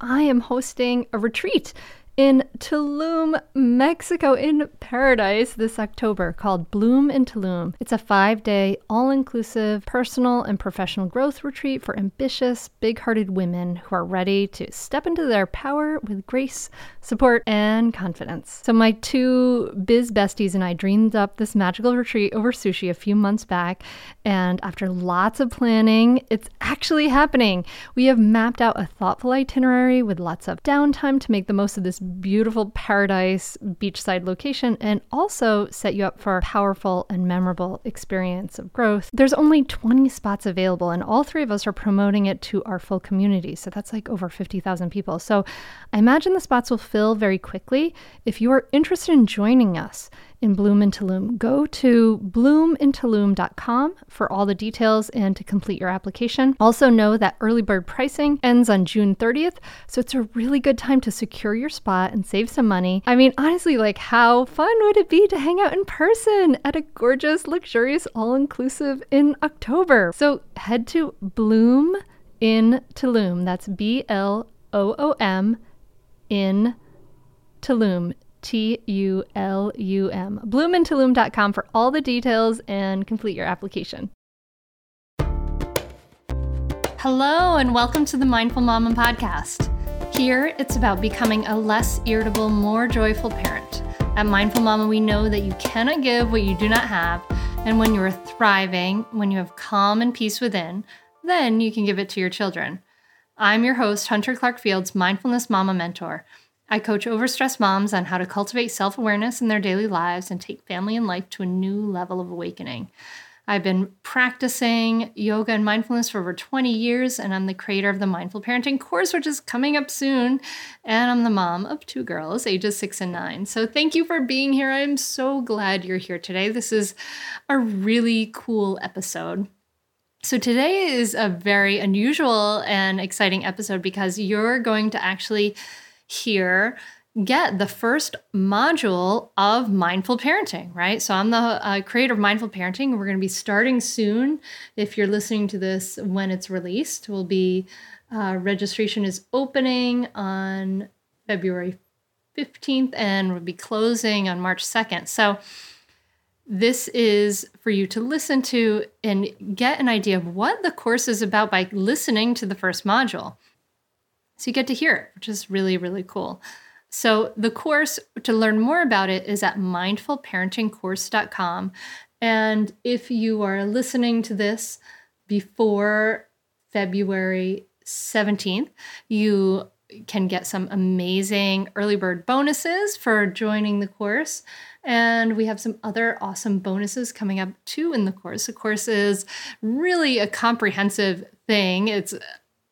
I am hosting a retreat in Tulum, Mexico, in paradise this October called Bloom in Tulum. It's a five day, all inclusive personal and professional growth retreat for ambitious, big hearted women who are ready to step into their power with grace, support, and confidence. So, my two biz besties and I dreamed up this magical retreat over sushi a few months back. And after lots of planning, it's actually happening. We have mapped out a thoughtful itinerary with lots of downtime to make the most of this beautiful paradise beachside location and also set you up for a powerful and memorable experience of growth. There's only 20 spots available, and all three of us are promoting it to our full community. So that's like over 50,000 people. So I imagine the spots will fill very quickly. If you are interested in joining us, in Bloom in Tulum. Go to bloomintulum.com for all the details and to complete your application. Also, know that early bird pricing ends on June 30th, so it's a really good time to secure your spot and save some money. I mean, honestly, like, how fun would it be to hang out in person at a gorgeous, luxurious, all inclusive in October? So head to Bloom in Tulum. That's B L O O M in Tulum T U L U M. Bloomintulum.com for all the details and complete your application. Hello, and welcome to the Mindful Mama podcast. Here, it's about becoming a less irritable, more joyful parent. At Mindful Mama, we know that you cannot give what you do not have, and when you are thriving, when you have calm and peace within, then you can give it to your children. I'm your host, Hunter Clarke Fields, Mindfulness Mama Mentor. I coach overstressed moms on how to cultivate self awareness in their daily lives and take family and life to a new level of awakening. I've been practicing yoga and mindfulness for over 20 years, and I'm the creator of the Mindful Parenting course, which is coming up soon. And I'm the mom of two girls, ages six and nine. So thank you for being here. I'm so glad you're here today. This is a really cool episode. So, today is a very unusual and exciting episode because you're going to actually here get the first module of mindful parenting, right? So I'm the uh, creator of mindful parenting. We're going to be starting soon. If you're listening to this when it's released, will be uh, registration is opening on February 15th and will be closing on March 2nd. So this is for you to listen to and get an idea of what the course is about by listening to the first module. So you get to hear it, which is really, really cool. So the course, to learn more about it, is at mindfulparentingcourse.com. And if you are listening to this before February 17th, you can get some amazing early bird bonuses for joining the course. And we have some other awesome bonuses coming up too in the course. The course is really a comprehensive thing. It's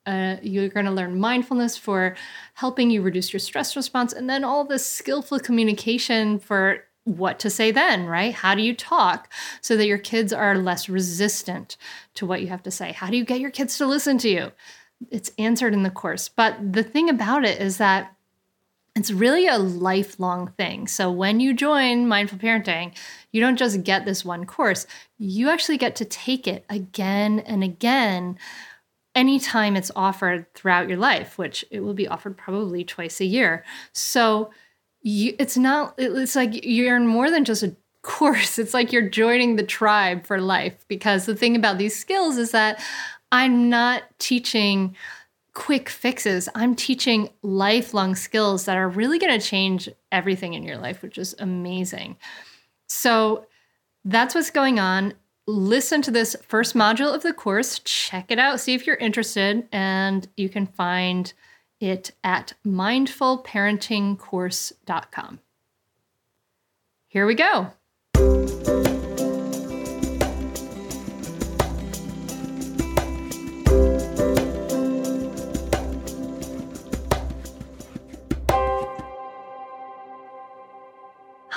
uh, you're going to learn mindfulness for helping you reduce your stress response, and then all this skillful communication for what to say then, right? How do you talk so that your kids are less resistant to what you have to say? How do you get your kids to listen to you? It's answered in the course. But the thing about it is that it's really a lifelong thing. So when you join Mindful Parenting, you don't just get this one course, you actually get to take it again and again anytime it's offered throughout your life, which it will be offered probably twice a year. So you, it's not, it's like you're more than just a course. It's like you're joining the tribe for life because the thing about these skills is that I'm not teaching quick fixes. I'm teaching lifelong skills that are really going to change everything in your life, which is amazing. So that's what's going on listen to this first module of the course, check it out, see if you're interested, and you can find it at mindfulparentingcourse.com. Here we go.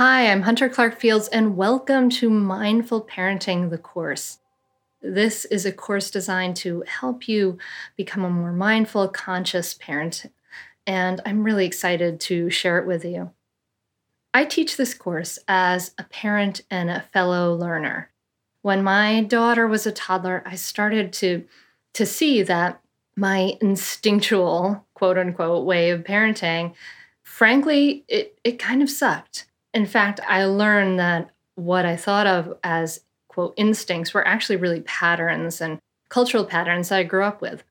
Hi, I'm Hunter Clarke Fields, and welcome to Mindful Parenting, the course. This is a course designed to help you become a more mindful, conscious parent, and I'm really excited to share it with you. I teach this course as a parent and a fellow learner. When my daughter was a toddler, I started to, to see that my instinctual, quote unquote, way of parenting, frankly, it, it kind of sucked. In fact, I learned that what I thought of as, quote, instincts were actually really patterns and cultural patterns that I grew up with.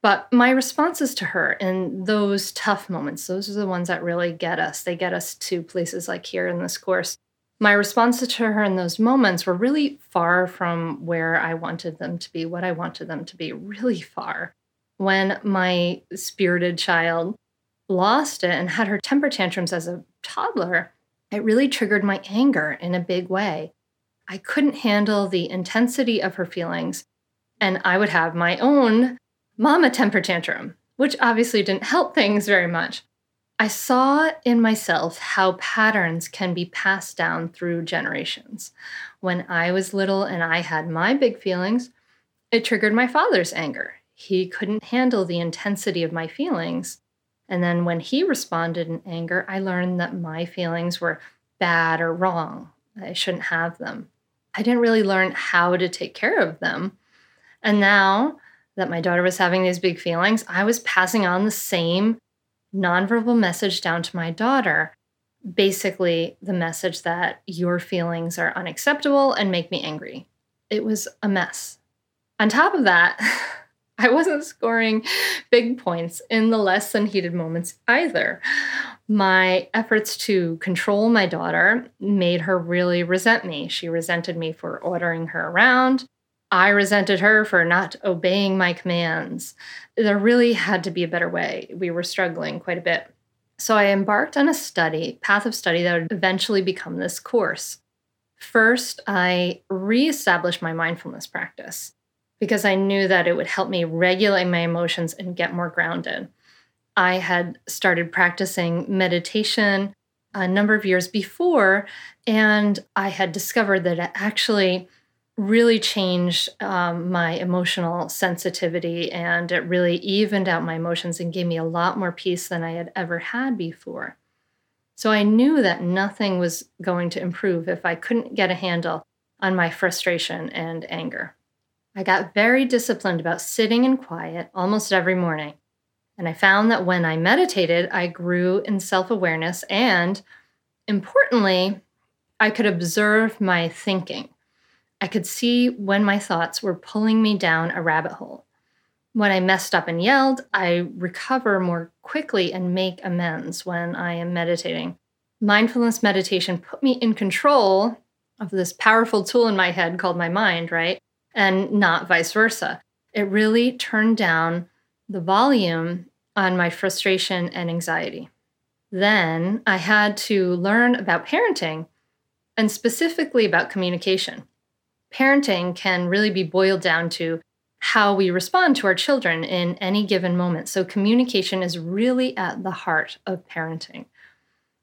But my responses to her in those tough moments, those are the ones that really get us. They get us to places like here in this course. My responses to her in those moments were really far from where I wanted them to be, what I wanted them to be, really far. When my spirited child lost it and had her temper tantrums as a toddler, it really triggered my anger in a big way. I couldn't handle the intensity of her feelings, and I would have my own mama temper tantrum, which obviously didn't help things very much. I saw in myself how patterns can be passed down through generations. When I was little and I had my big feelings, it triggered my father's anger. He couldn't handle the intensity of my feelings. And then when he responded in anger, I learned that my feelings were bad or wrong. I shouldn't have them. I didn't really learn how to take care of them. And now that my daughter was having these big feelings, I was passing on the same nonverbal message down to my daughter. Basically, the message that your feelings are unacceptable and make me angry. It was a mess. On top of that, I wasn't scoring big points in the less than heated moments either. My efforts to control my daughter made her really resent me. She resented me for ordering her around, I resented her for not obeying my commands. There really had to be a better way. We were struggling quite a bit. So I embarked on a study, path of study that would eventually become this course. First, I reestablished my mindfulness practice because I knew that it would help me regulate my emotions and get more grounded. I had started practicing meditation a number of years before, and I had discovered that it actually really changed um, my emotional sensitivity and it really evened out my emotions and gave me a lot more peace than I had ever had before. So I knew that nothing was going to improve if I couldn't get a handle on my frustration and anger. I got very disciplined about sitting in quiet almost every morning. And I found that when I meditated, I grew in self awareness and, importantly, I could observe my thinking. I could see when my thoughts were pulling me down a rabbit hole. When I messed up and yelled, I recover more quickly and make amends when I am meditating. Mindfulness meditation put me in control of this powerful tool in my head called my mind, right? And not vice versa. It really turned down the volume on my frustration and anxiety. Then I had to learn about parenting and specifically about communication parenting can really be boiled down to how we respond to our children in any given moment. So, communication is really at the heart of parenting.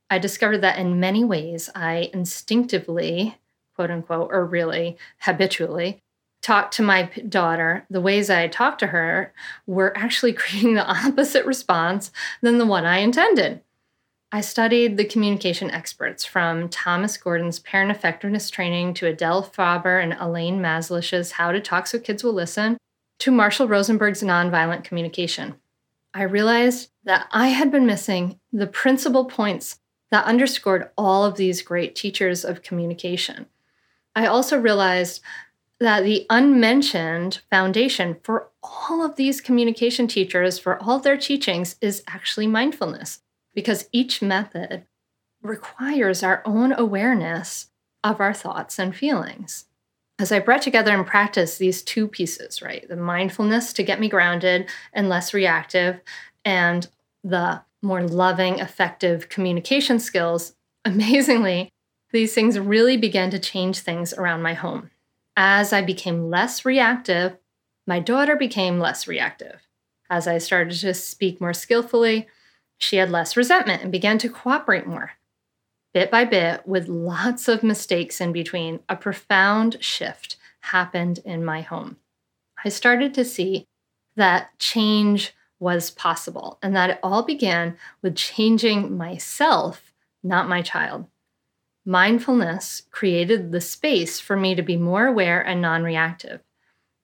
I discovered that in many ways, I instinctively, quote unquote, or really habitually, talk to my daughter. The ways I talked to her were actually creating the opposite response than the one I intended. I studied the communication experts from Thomas Gordon's parent effectiveness training to Adele Faber and Elaine Mazlish's How to Talk So Kids Will Listen to Marshall Rosenberg's Nonviolent Communication. I realized that I had been missing the principal points that underscored all of these great teachers of communication. I also realized that the unmentioned foundation for all of these communication teachers, for all their teachings, is actually mindfulness because each method requires our own awareness of our thoughts and feelings. As I brought together and practiced these two pieces, right? The mindfulness to get me grounded and less reactive, and the more loving, effective communication skills, amazingly, these things really began to change things around my home. As I became less reactive, my daughter became less reactive. As I started to speak more skillfully, she had less resentment and began to cooperate more. Bit by bit, with lots of mistakes in between, a profound shift happened in my home. I started to see that change was possible and that it all began with changing myself, not my child. Mindfulness created the space for me to be more aware and non reactive.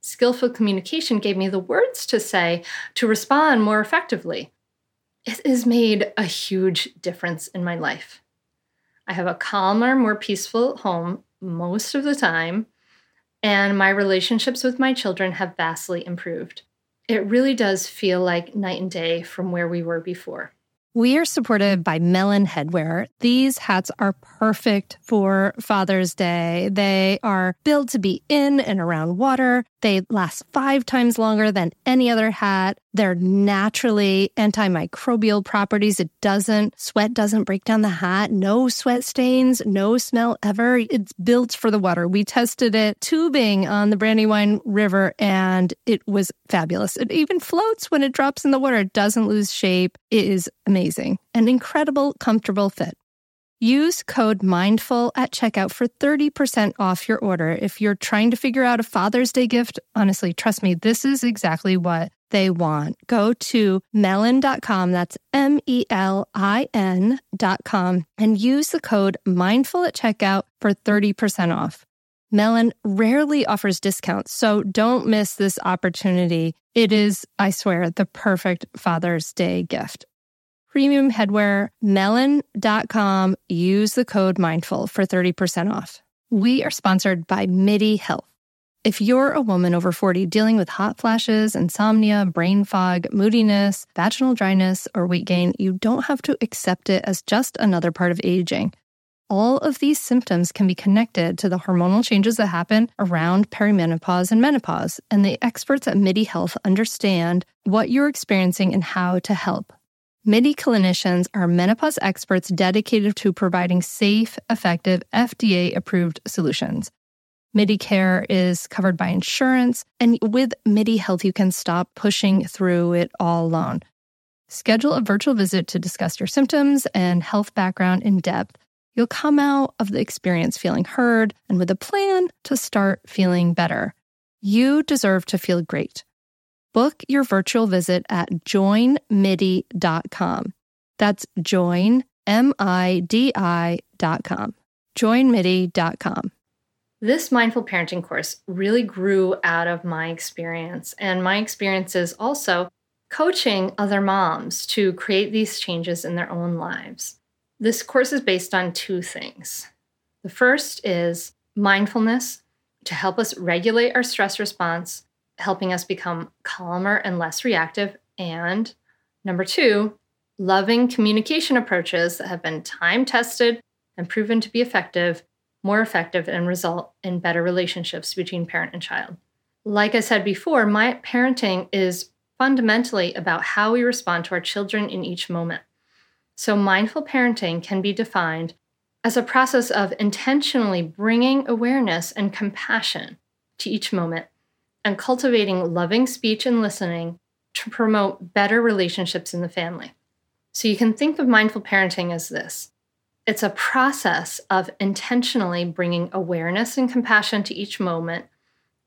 Skillful communication gave me the words to say to respond more effectively. It has made a huge difference in my life. I have a calmer, more peaceful home most of the time, and my relationships with my children have vastly improved. It really does feel like night and day from where we were before. We are supported by Melin Headwear. These hats are perfect for Father's Day. They are built to be in and around water. They last five times longer than any other hat. They're naturally antimicrobial properties. It doesn't, sweat doesn't break down the hat. No sweat stains, no smell ever. It's built for the water. We tested it tubing on the Brandywine River and it was fabulous. It even floats when it drops in the water. It doesn't lose shape. It is amazing. An incredible, comfortable fit. Use code MINDFUL at checkout for 30% off your order. If you're trying to figure out a Father's Day gift, honestly, trust me, this is exactly what they want. Go to melin.com, that's M E L I N.com, and use the code MINDFUL at checkout for 30% off. Melin rarely offers discounts, so don't miss this opportunity. It is, I swear, the perfect Father's Day gift premium headwear, melin.com. Use the code mindful for 30% off. We are sponsored by MIDI Health. If you're a woman over 40 dealing with hot flashes, insomnia, brain fog, moodiness, vaginal dryness, or weight gain, you don't have to accept it as just another part of aging. All of these symptoms can be connected to the hormonal changes that happen around perimenopause and menopause, and the experts at MIDI Health understand what you're experiencing and how to help. MIDI clinicians are menopause experts dedicated to providing safe, effective, FDA approved solutions. MIDI care is covered by insurance, and with MIDI Health, you can stop pushing through it all alone. Schedule a virtual visit to discuss your symptoms and health background in depth. You'll come out of the experience feeling heard and with a plan to start feeling better. You deserve to feel great. Book your virtual visit at joinmidi.com. That's join, M I D I.com. Joinmidi.com. This mindful parenting course really grew out of my experience, and my experiences also coaching other moms to create these changes in their own lives. This course is based on two things. The first is mindfulness to help us regulate our stress response helping us become calmer and less reactive. And number two, loving communication approaches that have been time tested and proven to be effective, more effective, and result in better relationships between parent and child. Like I said before, my parenting is fundamentally about how we respond to our children in each moment. So, mindful parenting can be defined as a process of intentionally bringing awareness and compassion to each moment and cultivating loving speech and listening to promote better relationships in the family. So you can think of mindful parenting as this it's a process of intentionally bringing awareness and compassion to each moment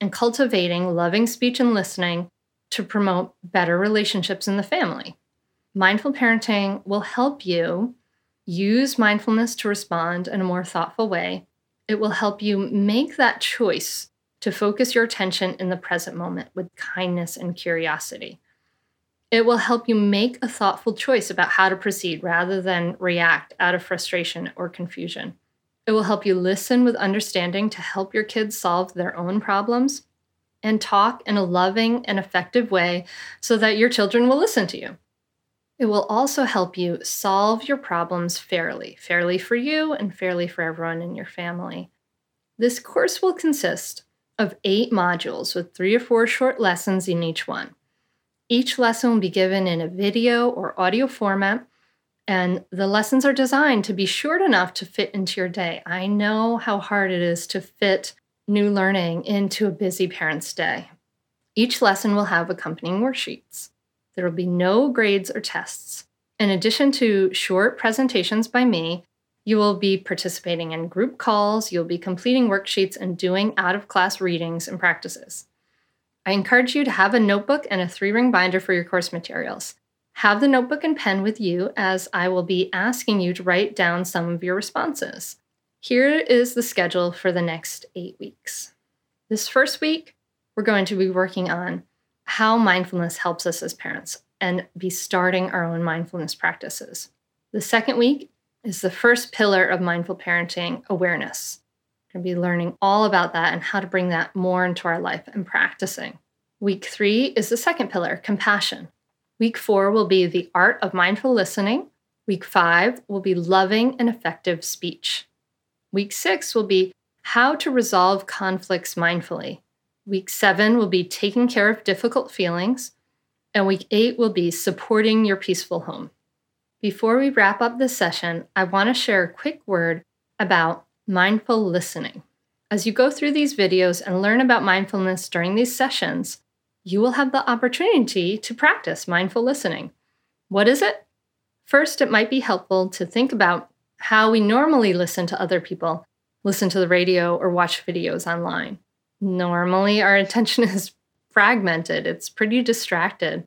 and cultivating loving speech and listening to promote better relationships in the family. Mindful parenting will help you use mindfulness to respond in a more thoughtful way. It will help you make that choice to focus your attention in the present moment with kindness and curiosity. It will help you make a thoughtful choice about how to proceed rather than react out of frustration or confusion. It will help you listen with understanding to help your kids solve their own problems and talk in a loving and effective way so that your children will listen to you. It will also help you solve your problems fairly, fairly for you and fairly for everyone in your family. This course will consist of eight modules with three or four short lessons in each one. Each lesson will be given in a video or audio format, and the lessons are designed to be short enough to fit into your day. I know how hard it is to fit new learning into a busy parent's day. Each lesson will have accompanying worksheets. There will be no grades or tests. In addition to short presentations by me, you will be participating in group calls, you'll be completing worksheets, and doing out of class readings and practices. I encourage you to have a notebook and a three ring binder for your course materials. Have the notebook and pen with you as I will be asking you to write down some of your responses. Here is the schedule for the next eight weeks. This first week, we're going to be working on how mindfulness helps us as parents and be starting our own mindfulness practices. The second week is the first pillar of mindful parenting awareness. We're going to be learning all about that and how to bring that more into our life and practicing. Week three is the second pillar, compassion. Week four will be the art of mindful listening. Week five will be loving and effective speech. Week six will be how to resolve conflicts mindfully. Week seven will be taking care of difficult feelings. And week eight will be supporting your peaceful home. Before we wrap up this session, I want to share a quick word about mindful listening. As you go through these videos and learn about mindfulness during these sessions, you will have the opportunity to practice mindful listening. What is it? First, it might be helpful to think about how we normally listen to other people, listen to the radio, or watch videos online. Normally, our attention is fragmented, it's pretty distracted.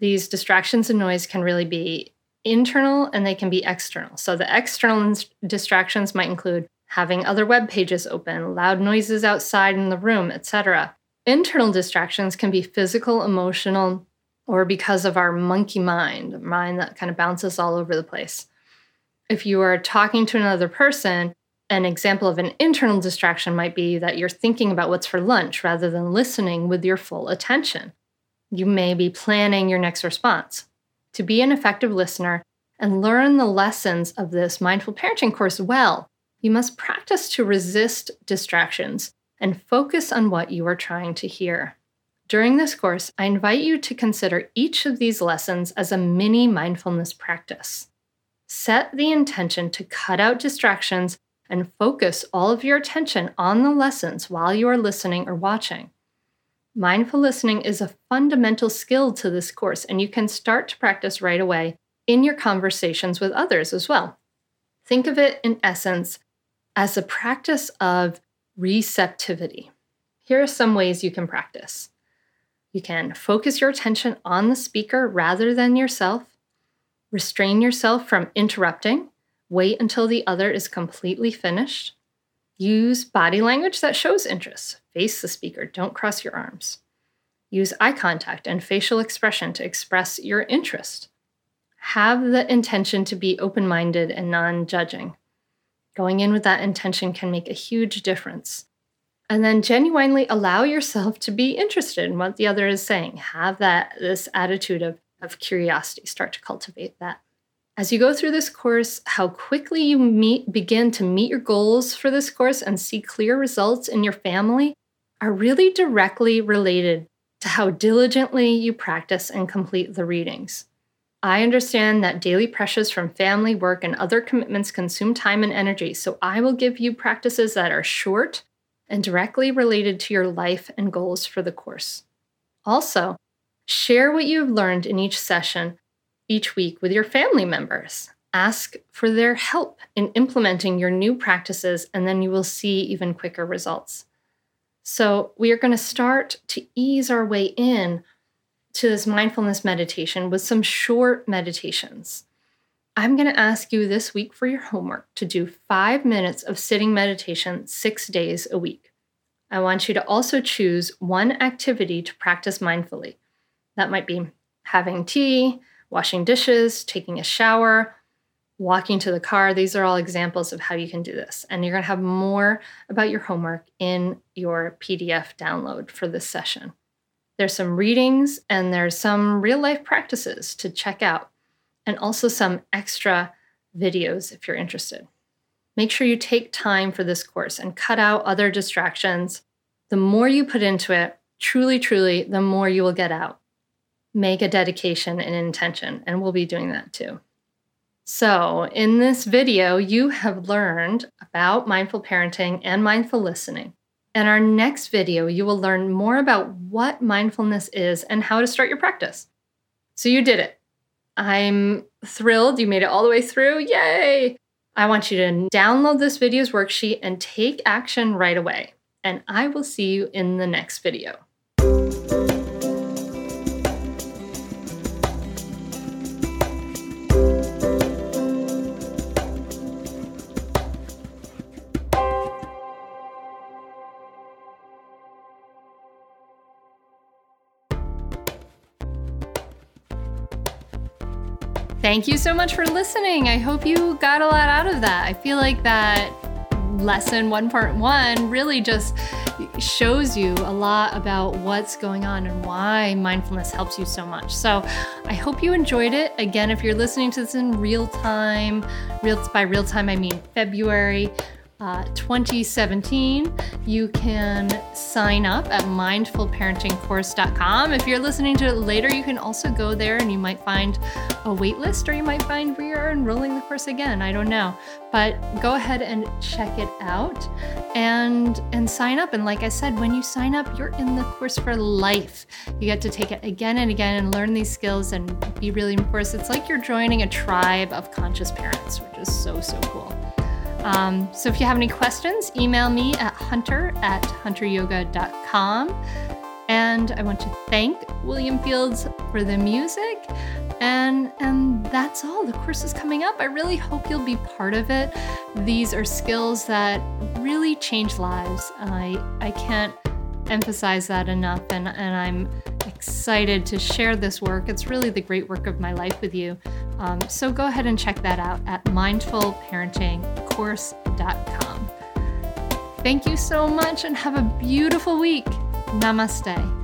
These distractions and noise can really be internal and they can be external. So, the external distractions might include having other web pages open, loud noises outside in the room, etc. Internal distractions can be physical, emotional, or because of our monkey mind, mind that kind of bounces all over the place. If you are talking to another person, an example of an internal distraction might be that you're thinking about what's for lunch rather than listening with your full attention. You may be planning your next response. To be an effective listener and learn the lessons of this mindful parenting course well, you must practice to resist distractions and focus on what you are trying to hear. During this course, I invite you to consider each of these lessons as a mini mindfulness practice. Set the intention to cut out distractions and focus all of your attention on the lessons while you are listening or watching. Mindful listening is a fundamental skill to this course, and you can start to practice right away in your conversations with others as well. Think of it in essence as a practice of receptivity. Here are some ways you can practice. You can focus your attention on the speaker rather than yourself, restrain yourself from interrupting, wait until the other is completely finished, use body language that shows interest, face the speaker, don't cross your arms. Use eye contact and facial expression to express your interest. Have the intention to be open minded and non judging. Going in with that intention can make a huge difference. And then genuinely allow yourself to be interested in what the other is saying. Have that this attitude of, of curiosity. Start to cultivate that. As you go through this course, how quickly you meet begin to meet your goals for this course and see clear results in your family are really directly related to how diligently you practice and complete the readings. I understand that daily pressures from family, work, and other commitments consume time and energy, so I will give you practices that are short and directly related to your life and goals for the course. Also, share what you have learned in each session each week with your family members. Ask for their help in implementing your new practices, and then you will see even quicker results. So, we are going to start to ease our way in to this mindfulness meditation with some short meditations. I'm going to ask you this week for your homework to do five minutes of sitting meditation six days a week. I want you to also choose one activity to practice mindfully. That might be having tea, washing dishes, taking a shower, walking to the car. These are all examples of how you can do this. And you're going to have more about your homework in your PDF download for this session. There's some readings and there's some real life practices to check out, and also some extra videos if you're interested. Make sure you take time for this course and cut out other distractions. The more you put into it, truly, truly, the more you will get out. Make a dedication and intention, and we'll be doing that too. So, in this video, you have learned about mindful parenting and mindful listening. In our next video, you will learn more about what mindfulness is and how to start your practice. So you did it. I'm thrilled you made it all the way through. Yay! I want you to download this video's worksheet and take action right away. And I will see you in the next video. Thank you so much for listening. I hope you got a lot out of that. I feel like that lesson one part one really just shows you a lot about what's going on and why mindfulness helps you so much. So I hope you enjoyed it. Again, if you're listening to this in real time, real by real time I mean February uh, 2017. You can sign up at mindfulparentingcourse.com. If you're listening to it later, you can also go there and you might find a waitlist or you might find we are enrolling the course again. I don't know. But go ahead and check it out and and sign up. And like I said, when you sign up, you're in the course for life. You get to take it again and again and learn these skills and be really enforced. It's like you're joining a tribe of conscious parents, which is so, so cool. Um, so if you have any questions, email me at hunter at hunteryoga.com. And I want to thank William Fields for the music. And and that's all. The course is coming up. I really hope you'll be part of it. These are skills that really change lives. I I can't emphasize that enough and, and I'm excited to share this work. It's really the great work of my life with you. Um, so go ahead and check that out at mindfulparentingcourse.com. Thank you so much and have a beautiful week. Namaste.